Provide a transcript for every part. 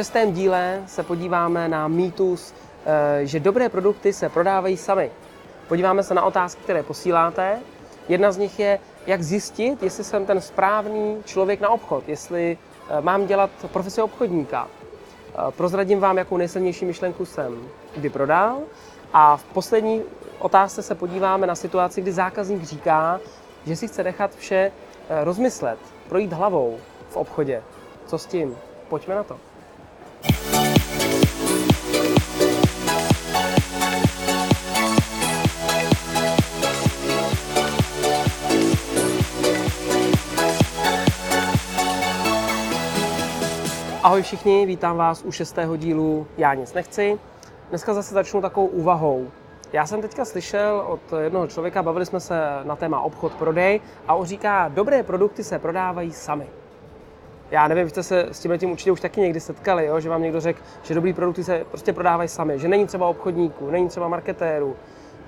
šestém díle se podíváme na mýtus, eh, že dobré produkty se prodávají sami. Podíváme se na otázky, které posíláte. Jedna z nich je, jak zjistit, jestli jsem ten správný člověk na obchod, jestli eh, mám dělat profesi obchodníka. Eh, prozradím vám, jakou nejsilnější myšlenku jsem kdy prodal. A v poslední otázce se podíváme na situaci, kdy zákazník říká, že si chce nechat vše rozmyslet, projít hlavou v obchodě. Co s tím? Pojďme na to. Ahoj všichni, vítám vás u šestého dílu Já nic nechci. Dneska zase začnu takovou úvahou. Já jsem teďka slyšel od jednoho člověka, bavili jsme se na téma obchod, prodej a on říká, dobré produkty se prodávají sami. Já nevím, jste se s tím tím určitě už taky někdy setkali, jo? že vám někdo řekl, že dobrý produkty se prostě prodávají sami, že není třeba obchodníků, není třeba marketéru,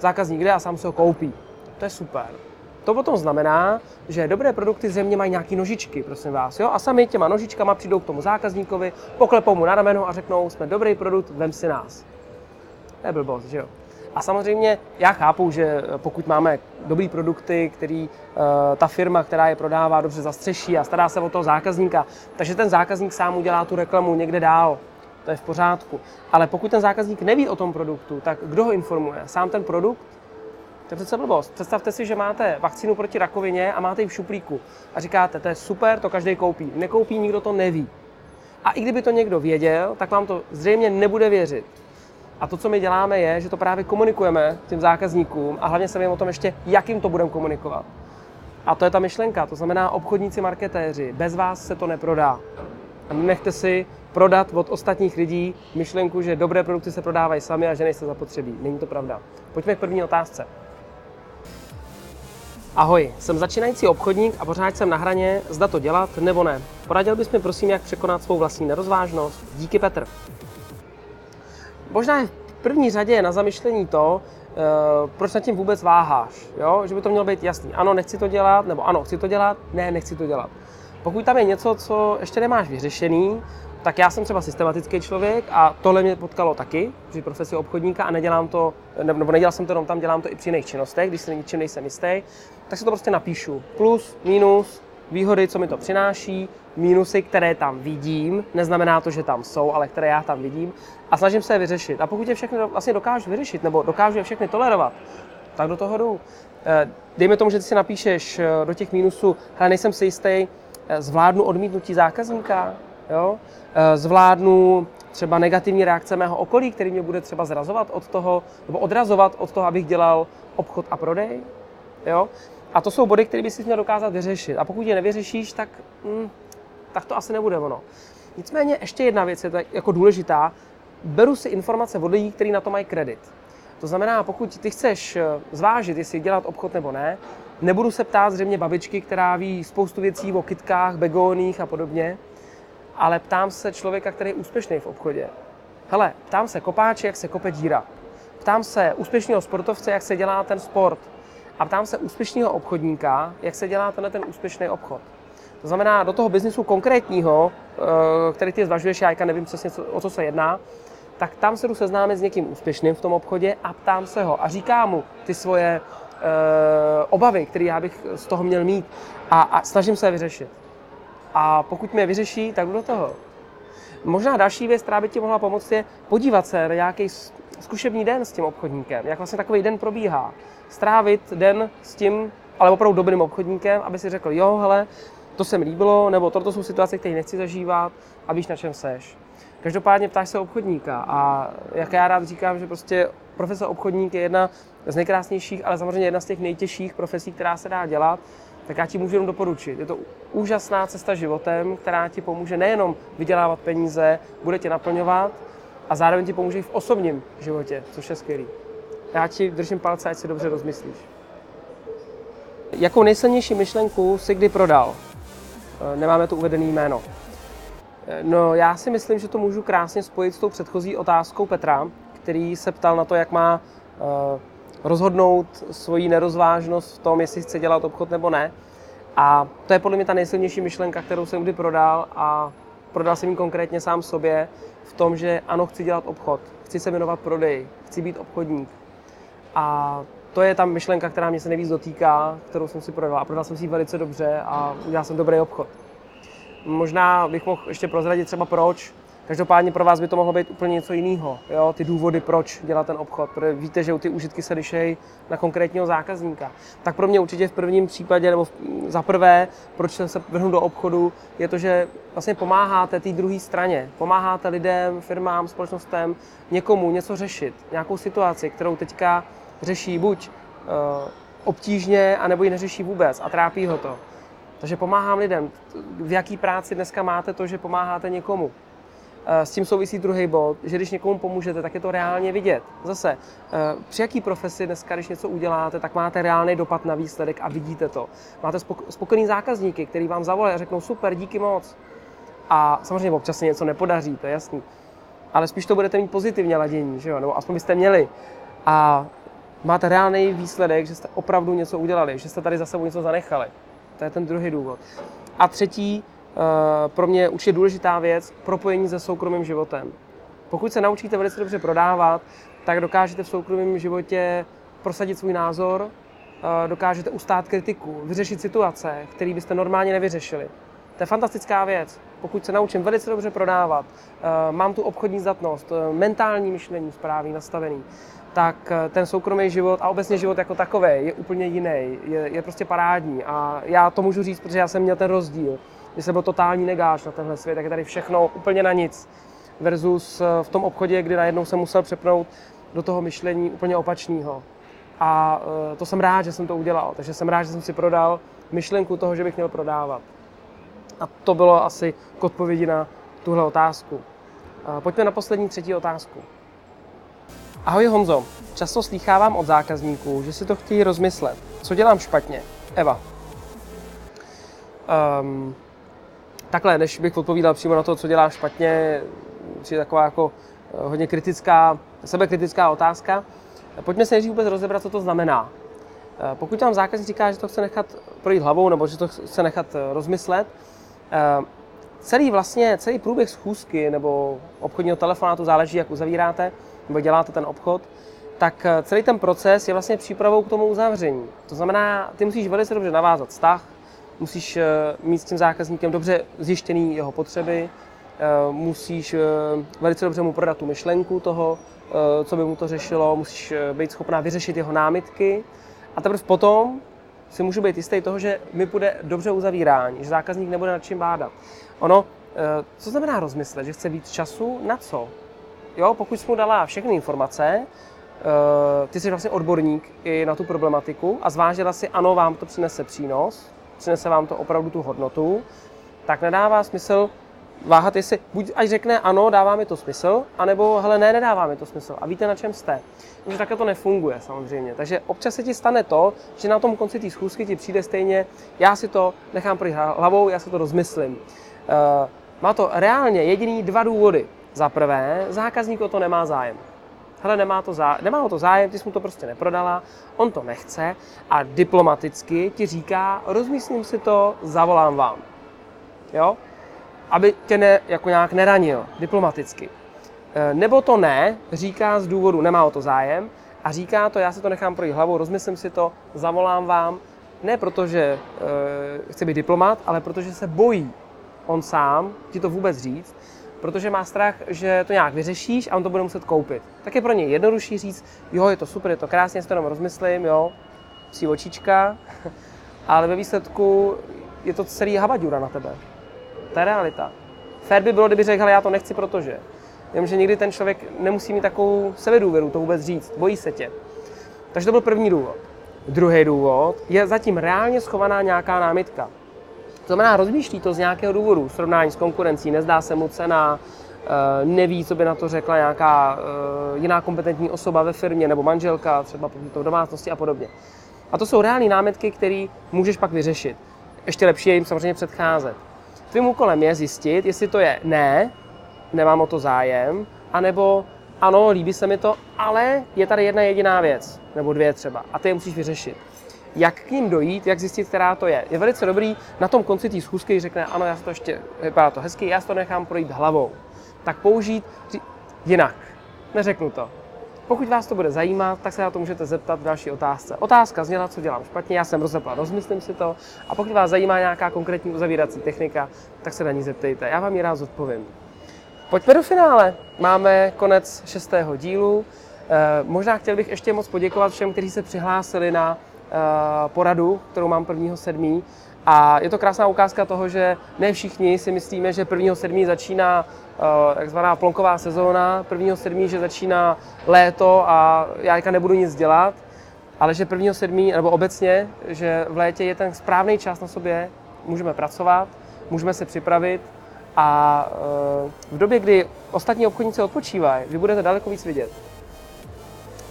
zákazník jde a sám se ho koupí. To je super. To potom znamená, že dobré produkty země mají nějaké nožičky, prosím vás, jo? a sami těma nožičkama přijdou k tomu zákazníkovi, poklepou mu na rameno a řeknou, jsme dobrý produkt, vem si nás. To je blbost, že jo? A samozřejmě já chápu, že pokud máme dobrý produkty, který uh, ta firma, která je prodává, dobře zastřeší a stará se o toho zákazníka, takže ten zákazník sám udělá tu reklamu někde dál. To je v pořádku. Ale pokud ten zákazník neví o tom produktu, tak kdo ho informuje? Sám ten produkt? To je přece blbost. Představte si, že máte vakcínu proti rakovině a máte ji v šuplíku. A říkáte, to je super, to každý koupí. Nekoupí, nikdo to neví. A i kdyby to někdo věděl, tak vám to zřejmě nebude věřit. A to, co my děláme, je, že to právě komunikujeme těm zákazníkům a hlavně se vím o tom ještě, jak jim to budeme komunikovat. A to je ta myšlenka, to znamená obchodníci, marketéři, bez vás se to neprodá. A nechte si prodat od ostatních lidí myšlenku, že dobré produkty se prodávají sami a že nejste zapotřebí. Není to pravda. Pojďme k první otázce. Ahoj, jsem začínající obchodník a pořád jsem na hraně, zda to dělat nebo ne. Poradil bys mi prosím, jak překonat svou vlastní nerozvážnost? Díky Petr. Možná je první řadě na zamyšlení to, uh, proč nad tím vůbec váháš. Jo? Že by to mělo být jasný. Ano, nechci to dělat, nebo ano, chci to dělat, ne, nechci to dělat. Pokud tam je něco, co ještě nemáš vyřešený, tak já jsem třeba systematický člověk a tohle mě potkalo taky při profesi obchodníka a nedělám to, nebo nedělal jsem to jenom tam, dělám to i při jiných činnostech, když se ničím nejsem jistý, tak si to prostě napíšu. Plus, minus, výhody, co mi to přináší, mínusy, které tam vidím, neznamená to, že tam jsou, ale které já tam vidím a snažím se je vyřešit. A pokud je všechny vlastně dokážu vyřešit, nebo dokážu je všechny tolerovat, tak do toho jdu. Eh, dejme tomu, že ty si napíšeš eh, do těch mínusů, ale nejsem si jistý, eh, zvládnu odmítnutí zákazníka, jo? zvládnu třeba negativní reakce mého okolí, který mě bude třeba zrazovat od toho, nebo odrazovat od toho, abych dělal obchod a prodej. Jo? A to jsou body, které bys měl dokázat vyřešit. A pokud je nevyřešíš, tak, hm, tak to asi nebude ono. Nicméně ještě jedna věc je to jako důležitá. Beru si informace od lidí, kteří na to mají kredit. To znamená, pokud ty chceš eh, zvážit, jestli dělat obchod nebo ne, nebudu se ptát zřejmě babičky, která ví spoustu věcí o kytkách, begóních a podobně, ale ptám se člověka, který je úspěšný v obchodě. Hele, ptám se kopáče, jak se kope díra. Ptám se úspěšného sportovce, jak se dělá ten sport a ptám se úspěšného obchodníka, jak se dělá tenhle ten úspěšný obchod. To znamená, do toho biznisu konkrétního, eh, který ty zvažuješ, já nevím přesně, o co se jedná, tak tam se jdu seznámit s někým úspěšným v tom obchodě a ptám se ho a říká mu ty svoje uh, obavy, které já bych z toho měl mít a, a snažím se je vyřešit. A pokud mě vyřeší, tak jdu do toho. Možná další věc, která by ti mohla pomoct, je podívat se na nějaký zkušební den s tím obchodníkem, jak vlastně takový den probíhá strávit den s tím, ale opravdu dobrým obchodníkem, aby si řekl, jo, hele, to se mi líbilo, nebo toto jsou situace, které nechci zažívat a víš, na čem seš. Každopádně ptáš se obchodníka a jak já rád říkám, že prostě profese obchodník je jedna z nejkrásnějších, ale samozřejmě jedna z těch nejtěžších profesí, která se dá dělat, tak já ti můžu jenom doporučit. Je to úžasná cesta životem, která ti pomůže nejenom vydělávat peníze, bude tě naplňovat a zároveň ti pomůže i v osobním životě, což je skvělý. Já ti držím palce, ať si dobře rozmyslíš. Jakou nejsilnější myšlenku si kdy prodal? E, nemáme tu uvedený jméno. E, no, já si myslím, že to můžu krásně spojit s tou předchozí otázkou Petra, který se ptal na to, jak má e, rozhodnout svoji nerozvážnost v tom, jestli chce dělat obchod nebo ne. A to je podle mě ta nejsilnější myšlenka, kterou jsem kdy prodal a prodal jsem ji konkrétně sám sobě v tom, že ano, chci dělat obchod, chci se věnovat prodej, chci být obchodník. A to je ta myšlenka, která mě se nejvíc dotýká, kterou jsem si prodal. A prodal jsem si ji velice dobře a udělal jsem dobrý obchod. Možná bych mohl ještě prozradit třeba proč. Každopádně pro vás by to mohlo být úplně něco jiného. Jo? Ty důvody, proč dělat ten obchod. Protože víte, že ty užitky se lišejí na konkrétního zákazníka. Tak pro mě určitě v prvním případě, nebo za prvé, proč jsem se vrhnu do obchodu, je to, že vlastně pomáháte té druhé straně. Pomáháte lidem, firmám, společnostem, někomu něco řešit, nějakou situaci, kterou teďka řeší buď uh, obtížně, anebo ji neřeší vůbec a trápí ho to. Takže pomáhám lidem. V jaký práci dneska máte to, že pomáháte někomu? Eh, s tím souvisí druhý bod, že když někomu pomůžete, tak je to reálně vidět. Zase, eh, při jaký profesi dneska, když něco uděláte, tak máte reálný dopad na výsledek a vidíte to. Máte spokojený zákazníky, který vám zavolají a řeknou super, díky moc. A samozřejmě občas se něco nepodaří, to je jasný. Ale spíš to budete mít pozitivně ladění, že jo? nebo aspoň byste měli. A máte reálný výsledek, že jste opravdu něco udělali, že jste tady za sebou něco zanechali. To je ten druhý důvod. A třetí, Eh, pro mě určitě důležitá věc, propojení se soukromým životem. Pokud se naučíte velice dobře prodávat, tak dokážete v soukromém životě prosadit svůj názor, eh, dokážete ustát kritiku, vyřešit situace, které byste normálně nevyřešili. To je fantastická věc. Pokud se naučím velice dobře prodávat, eh, mám tu obchodní zdatnost, mentální myšlení správný, nastavený, tak ten soukromý život a obecně život jako takový je úplně jiný, je, je prostě parádní. A já to můžu říct, protože já jsem měl ten rozdíl kdy jsem byl totální negáč na tenhle svět, tak je tady všechno úplně na nic. Versus eh, v tom obchodě, kdy najednou jsem musel přepnout do toho myšlení úplně opačného. A eh, to jsem rád, že jsem to udělal. Takže jsem rád, že jsem si prodal myšlenku toho, že bych měl prodávat. A to bylo asi k odpovědi na tuhle otázku. Pojďme na poslední třetí otázku. Ahoj Honzo, často slýchávám od zákazníků, že si to chtějí rozmyslet. Co dělám špatně? Eva. Um, takhle, než bych odpovídal přímo na to, co dělá špatně, je taková jako eh, hodně kritická, sebekritická otázka. Pojďme se nejdřív vůbec rozebrat, co to znamená. Eh, pokud vám zákazník říká, že to chce nechat projít hlavou nebo že to chce nechat eh, rozmyslet, celý vlastně, celý průběh schůzky nebo obchodního telefonátu záleží, jak uzavíráte nebo děláte ten obchod, tak celý ten proces je vlastně přípravou k tomu uzavření. To znamená, ty musíš velice dobře navázat vztah, musíš eh, mít s tím zákazníkem dobře zjištěný jeho potřeby, eh, musíš eh, velice dobře mu prodat tu myšlenku toho, co by mu to řešilo, musíš být schopná vyřešit jeho námitky a teprve potom si můžu být jistý toho, že mi bude dobře uzavírání, že zákazník nebude nad čím bádat. Ono, co znamená rozmyslet, že chce víc času na co? Jo, pokud jsi mu dala všechny informace, ty jsi vlastně odborník i na tu problematiku a zvážila si, ano, vám to přinese přínos, přinese vám to opravdu tu hodnotu, tak nedává smysl váhat, jestli buď až řekne ano, dává mi to smysl, anebo hele, ne, nedává mi to smysl. A víte, na čem jste. Protože takhle to nefunguje samozřejmě. Takže občas se ti stane to, že na tom konci té schůzky ti přijde stejně, já si to nechám projít hlavou, já si to rozmyslím. Uh, má to reálně jediný dva důvody. Za prvé, zákazník o to nemá zájem hele, nemá, to zá, nemá o to zájem, ty jsi mu to prostě neprodala, on to nechce a diplomaticky ti říká, rozmyslím si to, zavolám vám. Jo? Aby tě ne, jako nějak neranil, diplomaticky. E, nebo to ne, říká z důvodu, nemá o to zájem, a říká to, já si to nechám projít hlavou, rozmyslím si to, zavolám vám, ne protože e, chce být diplomat, ale protože se bojí on sám ti to vůbec říct, protože má strach, že to nějak vyřešíš a on to bude muset koupit. Tak je pro něj jednodušší říct, jo, je to super, je to krásně, si to jenom rozmyslím, jo, psí očička, ale ve výsledku je to celý habaďura na tebe. To je realita. Fér by bylo, kdyby řekl, já to nechci, protože. Jenomže někdy ten člověk nemusí mít takovou sebedůvěru to vůbec říct, bojí se tě. Takže to byl první důvod. Druhý důvod je zatím reálně schovaná nějaká námitka. To znamená, rozmýšlí to z nějakého důvodu, srovnání s konkurencí, nezdá se mu cena, eh, neví, co by na to řekla nějaká eh, jiná kompetentní osoba ve firmě nebo manželka, třeba v domácnosti a podobně. A to jsou reální námitky, které můžeš pak vyřešit. Ještě lepší je jim samozřejmě předcházet. Tvým úkolem je zjistit, jestli to je ne, nemám o to zájem, anebo ano, líbí se mi to, ale je tady jedna jediná věc, nebo dvě třeba, a ty je musíš vyřešit. Jak k ním dojít, jak zjistit, která to je. Je velice dobrý na tom konci té schůzky, řekne, ano, já to ještě, vypadá to hezky, já to nechám projít hlavou. Tak použít jinak. Neřeknu to. Pokud vás to bude zajímat, tak se na to můžete zeptat v další otázce. Otázka zněla, co dělám špatně, já jsem rozepla, rozmyslím si to. A pokud vás zajímá nějaká konkrétní uzavírací technika, tak se na ní zeptejte. Já vám ji rád zodpovím. Pojďme do finále. Máme konec šestého dílu. E, možná chtěl bych ještě moc poděkovat všem, kteří se přihlásili na poradu, kterou mám 1.7. A je to krásná ukázka toho, že ne všichni si myslíme, že 1.7. začíná uh, takzvaná plonková sezóna, 1.7. že začíná léto a já nebudu nic dělat, ale že 1.7. nebo obecně, že v létě je ten správný čas na sobě, můžeme pracovat, můžeme se připravit a uh, v době, kdy ostatní obchodníci odpočívají, vy budete daleko víc vidět.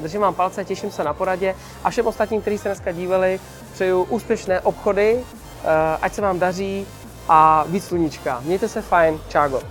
Držím vám palce, těším se na poradě a všem ostatním, kteří se dneska dívali, přeju úspěšné obchody, Eh, ať se vám daří a víc sluníčka. Mějte se fajn, čágo.